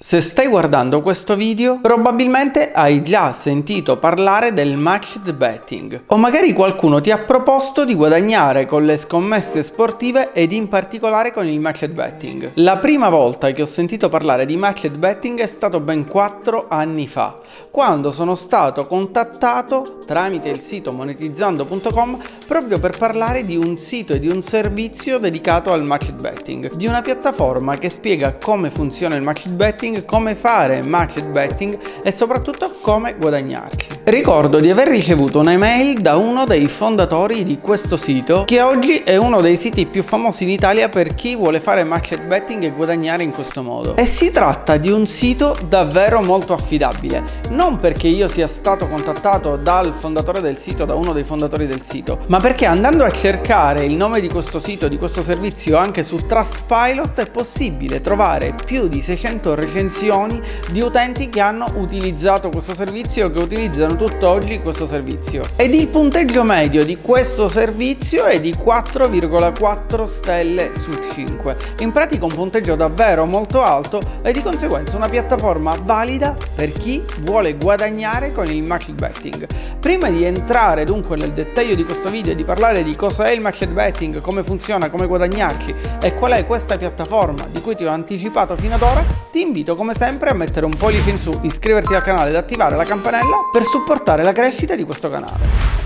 Se stai guardando questo video, probabilmente hai già sentito parlare del matched betting o magari qualcuno ti ha proposto di guadagnare con le scommesse sportive ed in particolare con il matched betting. La prima volta che ho sentito parlare di matched betting è stato ben 4 anni fa, quando sono stato contattato tramite il sito monetizzando.com proprio per parlare di un sito e di un servizio dedicato al matched betting, di una piattaforma che spiega come funziona il matched betting betting, come fare matched betting e soprattutto come guadagnarci. Ricordo di aver ricevuto un'email da uno dei fondatori di questo sito che oggi è uno dei siti più famosi in Italia per chi vuole fare matched betting e guadagnare in questo modo. E si tratta di un sito davvero molto affidabile, non perché io sia stato contattato dal fondatore del sito, da uno dei fondatori del sito, ma perché andando a cercare il nome di questo sito, di questo servizio anche su Trustpilot è possibile trovare più di 600 recensioni di utenti che hanno utilizzato questo servizio o che utilizzano tutt'oggi questo servizio. Ed il punteggio medio di questo servizio è di 4,4 stelle su 5. In pratica un punteggio davvero molto alto e di conseguenza una piattaforma valida per chi vuole guadagnare con il match betting. Prima di entrare dunque nel dettaglio di questo video e di parlare di cosa è il match betting, come funziona, come guadagnarci e qual è questa piattaforma di cui ti ho anticipato fino ad ora, ti invito come sempre a mettere un pollice in su, iscriverti al canale ed attivare la campanella per supportare la crescita di questo canale.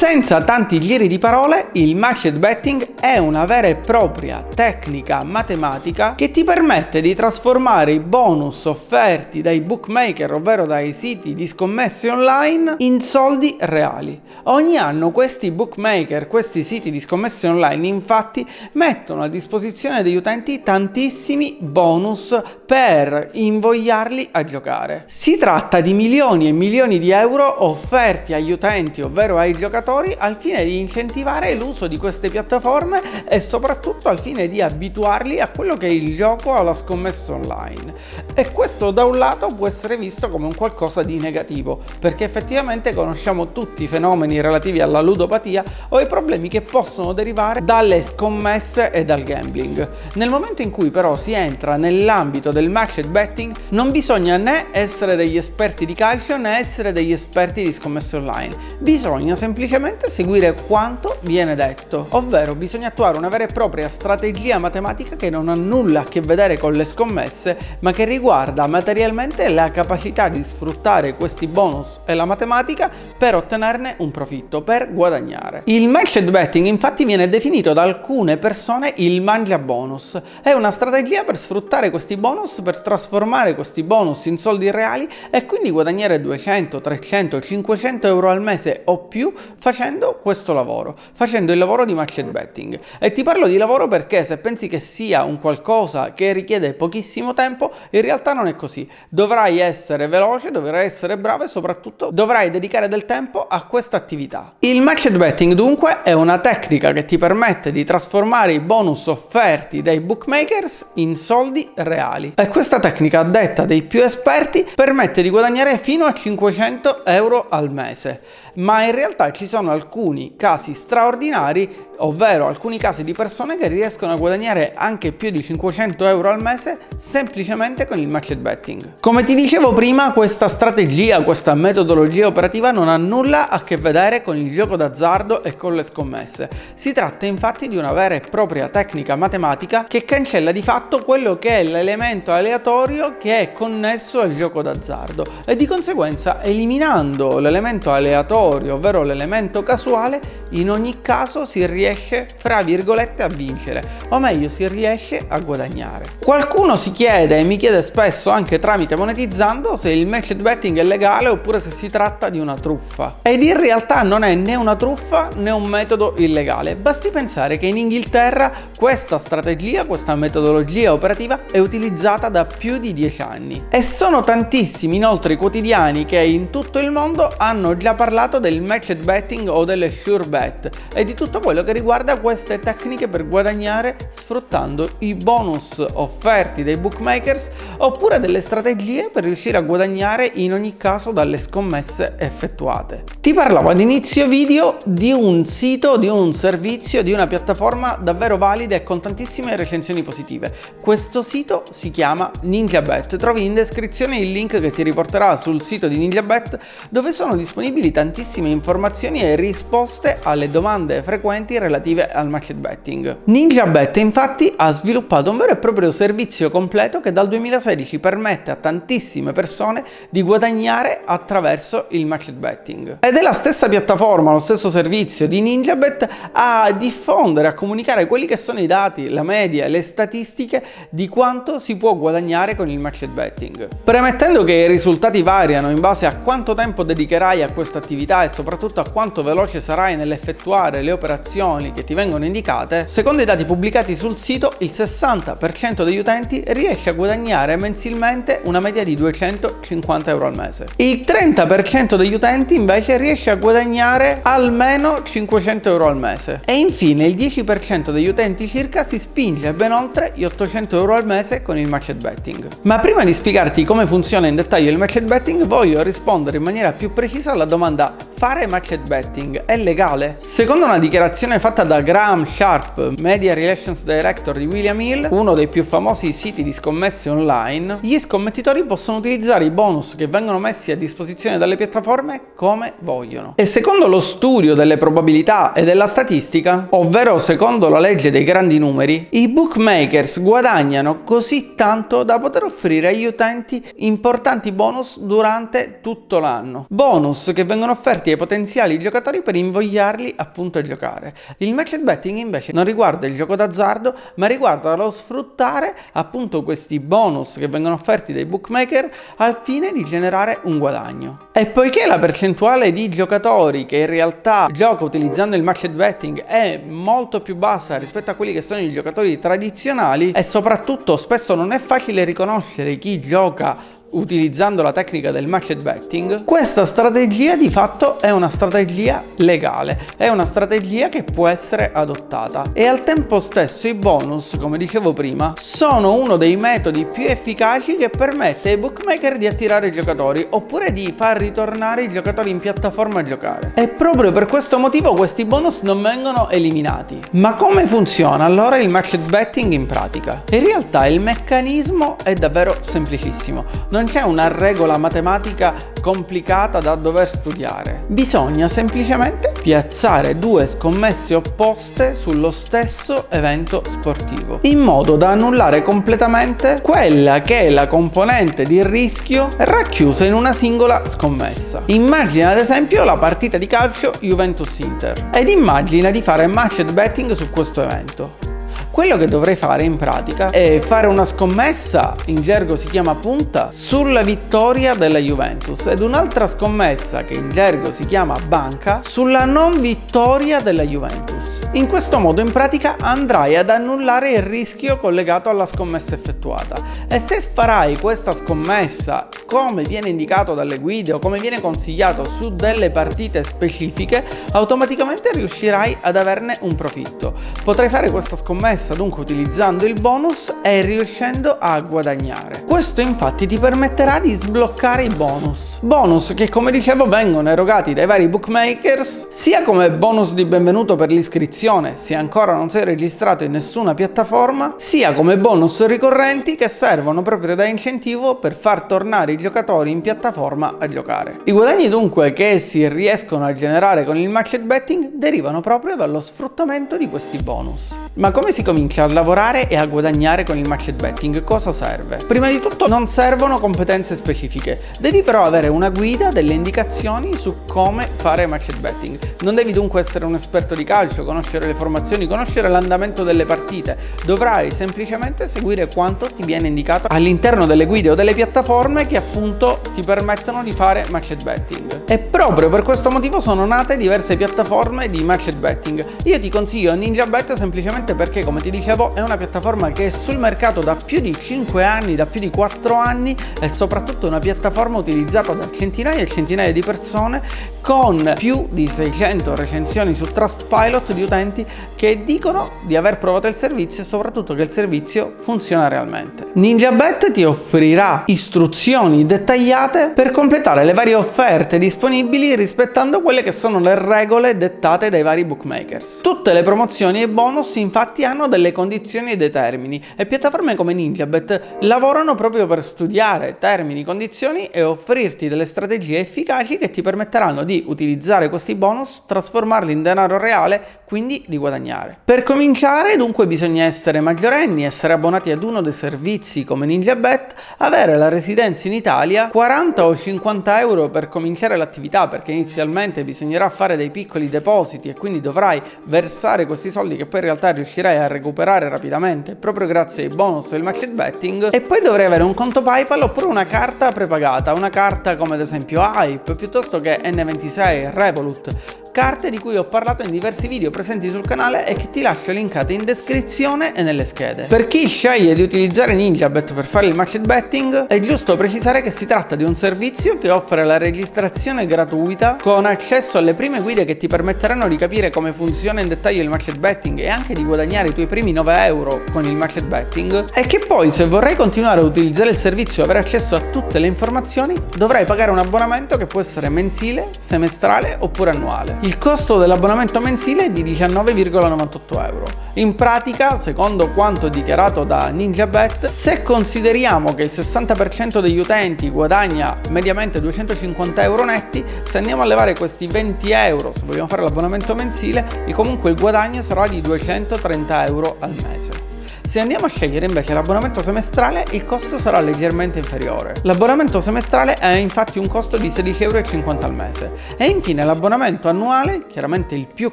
Senza tanti giri di parole, il matched betting è una vera e propria tecnica matematica che ti permette di trasformare i bonus offerti dai bookmaker, ovvero dai siti di scommesse online, in soldi reali. Ogni anno questi bookmaker, questi siti di scommesse online, infatti, mettono a disposizione degli utenti tantissimi bonus per invogliarli a giocare. Si tratta di milioni e milioni di euro offerti agli utenti, ovvero ai giocatori giocatori al fine di incentivare l'uso di queste piattaforme e soprattutto al fine di abituarli a quello che è il gioco alla scommessa online. E questo da un lato può essere visto come un qualcosa di negativo, perché effettivamente conosciamo tutti i fenomeni relativi alla ludopatia o i problemi che possono derivare dalle scommesse e dal gambling. Nel momento in cui però si entra nell'ambito del matched betting non bisogna né essere degli esperti di calcio né essere degli esperti di scommesse online, bisogna semplicemente semplicemente seguire quanto viene detto, ovvero bisogna attuare una vera e propria strategia matematica che non ha nulla a che vedere con le scommesse, ma che riguarda materialmente la capacità di sfruttare questi bonus e la matematica per ottenerne un profitto, per guadagnare. Il matched betting infatti viene definito da alcune persone il mangia bonus. È una strategia per sfruttare questi bonus, per trasformare questi bonus in soldi reali e quindi guadagnare 200, 300, 500 euro al mese o più facendo questo lavoro, facendo il lavoro di matched betting. E ti parlo di lavoro perché se pensi che sia un qualcosa che richiede pochissimo tempo, in realtà non è così. Dovrai essere veloce, dovrai essere bravo e soprattutto dovrai dedicare del tempo a questa attività. Il matched betting dunque è una tecnica che ti permette di trasformare i bonus offerti dai bookmakers in soldi reali. E questa tecnica, detta dei più esperti, permette di guadagnare fino a 500 euro al mese. Ma in realtà ci sono alcuni casi straordinari ovvero alcuni casi di persone che riescono a guadagnare anche più di 500 euro al mese semplicemente con il matched betting. Come ti dicevo prima, questa strategia, questa metodologia operativa non ha nulla a che vedere con il gioco d'azzardo e con le scommesse. Si tratta infatti di una vera e propria tecnica matematica che cancella di fatto quello che è l'elemento aleatorio che è connesso al gioco d'azzardo e di conseguenza eliminando l'elemento aleatorio, ovvero l'elemento casuale, in ogni caso si riesce, fra virgolette, a vincere, o meglio si riesce a guadagnare. Qualcuno si chiede e mi chiede spesso anche tramite monetizzando se il matched betting è legale oppure se si tratta di una truffa. Ed in realtà non è né una truffa né un metodo illegale. Basti pensare che in Inghilterra questa strategia, questa metodologia operativa è utilizzata da più di 10 anni. E sono tantissimi inoltre i quotidiani che in tutto il mondo hanno già parlato del matched betting o delle sure bet, e di tutto quello che riguarda queste tecniche per guadagnare sfruttando i bonus offerti dai bookmakers oppure delle strategie per riuscire a guadagnare in ogni caso dalle scommesse effettuate. Ti parlavo ad inizio video di un sito, di un servizio, di una piattaforma davvero valida e con tantissime recensioni positive. Questo sito si chiama NinjaBet. Trovi in descrizione il link che ti riporterà sul sito di NinjaBet dove sono disponibili tantissime informazioni e risposte alle domande frequenti relative al match betting. NinjaBet infatti ha sviluppato un vero e proprio servizio completo che dal 2016 permette a tantissime persone di guadagnare attraverso il match betting. Ed è la stessa piattaforma, lo stesso servizio di NinjaBet a diffondere, a comunicare quelli che sono i dati, la media, le statistiche di quanto si può guadagnare con il match betting. Premettendo che i risultati variano in base a quanto tempo dedicherai a questa attività e soprattutto a quanto veloce sarai nell'effettuare le operazioni che ti vengono indicate, secondo i dati pubblicati sul sito il 60% degli utenti riesce a guadagnare mensilmente una media di 250 euro al mese. Il 30% degli utenti invece riesce a guadagnare almeno 500 euro al mese. E infine il 10% degli utenti circa si spinge ben oltre gli 800 euro al mese con il match betting. Ma prima di spiegarti come funziona in dettaglio il match betting voglio rispondere in maniera più precisa alla domanda fare match betting è legale? Secondo una dichiarazione fatta da Graham Sharp, Media Relations Director di William Hill, uno dei più famosi siti di scommesse online, gli scommettitori possono utilizzare i bonus che vengono messi a disposizione dalle piattaforme come vogliono. E secondo lo studio delle probabilità e della statistica, ovvero secondo la legge dei grandi numeri, i bookmakers guadagnano così tanto da poter offrire agli utenti importanti bonus durante tutto l'anno. Bonus che vengono offerti ai potenziali giocatori per invogliarli appunto a giocare. Il match betting invece non riguarda il gioco d'azzardo, ma riguarda lo sfruttare appunto questi bonus che vengono offerti dai bookmaker al fine di generare un guadagno. E poiché la percentuale di giocatori che in realtà gioca utilizzando il match betting è molto più bassa rispetto a quelli che sono i giocatori tradizionali e soprattutto spesso non è facile riconoscere chi gioca utilizzando la tecnica del match betting, questa strategia di fatto è una strategia legale, è una strategia che può essere adottata e al tempo stesso i bonus, come dicevo prima, sono uno dei metodi più efficaci che permette ai bookmaker di attirare i giocatori oppure di far ritornare i giocatori in piattaforma a giocare. E proprio per questo motivo questi bonus non vengono eliminati. Ma come funziona allora il match betting in pratica? In realtà il meccanismo è davvero semplicissimo. Non non c'è una regola matematica complicata da dover studiare. Bisogna semplicemente piazzare due scommesse opposte sullo stesso evento sportivo, in modo da annullare completamente quella che è la componente di rischio racchiusa in una singola scommessa. Immagina ad esempio la partita di calcio Juventus-Inter ed immagina di fare match betting su questo evento. Quello che dovrei fare in pratica è fare una scommessa, in gergo si chiama punta, sulla vittoria della Juventus ed un'altra scommessa che in gergo si chiama banca sulla non vittoria della Juventus. In questo modo in pratica andrai ad annullare il rischio collegato alla scommessa effettuata e se farai questa scommessa come viene indicato dalle guide o come viene consigliato su delle partite specifiche, automaticamente riuscirai ad averne un profitto. Potrai fare questa scommessa scommessa dunque utilizzando il bonus e riuscendo a guadagnare. Questo infatti ti permetterà di sbloccare i bonus. Bonus che come dicevo vengono erogati dai vari bookmakers sia come bonus di benvenuto per l'iscrizione se ancora non sei registrato in nessuna piattaforma, sia come bonus ricorrenti che servono proprio da incentivo per far tornare i giocatori in piattaforma a giocare. I guadagni dunque che si riescono a generare con il match betting derivano proprio dallo sfruttamento di questi bonus. Ma come si comincia a lavorare e a guadagnare con il match betting, cosa serve? Prima di tutto non servono competenze specifiche, devi però avere una guida, delle indicazioni su come fare match betting. Non devi dunque essere un esperto di calcio, conoscere le formazioni, conoscere l'andamento delle partite, dovrai semplicemente seguire quanto ti viene indicato all'interno delle guide o delle piattaforme che appunto ti permettono di fare match betting. E proprio per questo motivo sono nate diverse piattaforme di match betting. Io ti consiglio NinjaBet semplicemente perché come come ti dicevo è una piattaforma che è sul mercato da più di 5 anni, da più di 4 anni e soprattutto una piattaforma utilizzata da centinaia e centinaia di persone con più di 600 recensioni su Trustpilot di utenti che dicono di aver provato il servizio e soprattutto che il servizio funziona realmente. NinjaBet ti offrirà istruzioni dettagliate per completare le varie offerte disponibili rispettando quelle che sono le regole dettate dai vari bookmakers. Tutte le promozioni e bonus infatti hanno delle condizioni e dei termini e piattaforme come NinjaBet lavorano proprio per studiare termini, condizioni e offrirti delle strategie efficaci che ti permetteranno di utilizzare questi bonus, trasformarli in denaro reale, quindi di guadagnare. Per cominciare dunque bisogna essere maggiorenni, essere abbonati ad uno dei servizi come NinjaBet, avere la residenza in Italia, 40 o 50 euro per cominciare l'attività perché inizialmente bisognerà fare dei piccoli depositi e quindi dovrai versare questi soldi che poi in realtà riuscirai a recuperare rapidamente proprio grazie ai bonus del match betting e poi dovrai avere un conto PayPal oppure una carta prepagata, una carta come ad esempio Hype piuttosto che N26, Revolut carte di cui ho parlato in diversi video presenti sul canale e che ti lascio linkate in descrizione e nelle schede. Per chi sceglie di utilizzare NinjaBet per fare il match betting, è giusto precisare che si tratta di un servizio che offre la registrazione gratuita con accesso alle prime guide che ti permetteranno di capire come funziona in dettaglio il match betting e anche di guadagnare i tuoi primi 9 euro con il match betting e che poi se vorrai continuare a utilizzare il servizio e avere accesso a tutte le informazioni dovrai pagare un abbonamento che può essere mensile, semestrale oppure annuale. Il costo dell'abbonamento mensile è di 19,98 euro. In pratica, secondo quanto dichiarato da NinjaBet, se consideriamo che il 60% degli utenti guadagna mediamente 250 euro netti, se andiamo a levare questi 20 euro, se vogliamo fare l'abbonamento mensile, comunque il guadagno sarà di 230 euro al mese. Se andiamo a scegliere invece l'abbonamento semestrale, il costo sarà leggermente inferiore. L'abbonamento semestrale ha infatti un costo di 16,50 euro al mese. E infine l'abbonamento annuale, chiaramente il più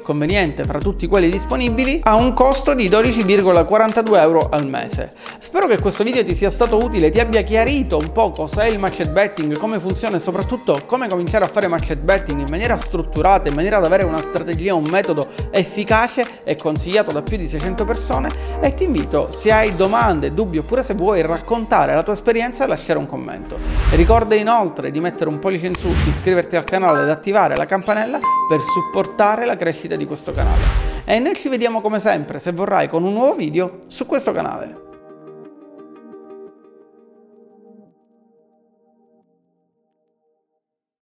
conveniente fra tutti quelli disponibili, ha un costo di 12,42 euro al mese. Spero che questo video ti sia stato utile ti abbia chiarito un po' cos'è il match betting, come funziona e soprattutto come cominciare a fare match betting in maniera strutturata, in maniera da avere una strategia, un metodo efficace e consigliato da più di 600 persone e ti invito se hai domande, dubbi oppure se vuoi raccontare la tua esperienza lasciare un commento. Ricorda inoltre di mettere un pollice in su, iscriverti al canale ed attivare la campanella per supportare la crescita di questo canale. E noi ci vediamo come sempre, se vorrai, con un nuovo video su questo canale.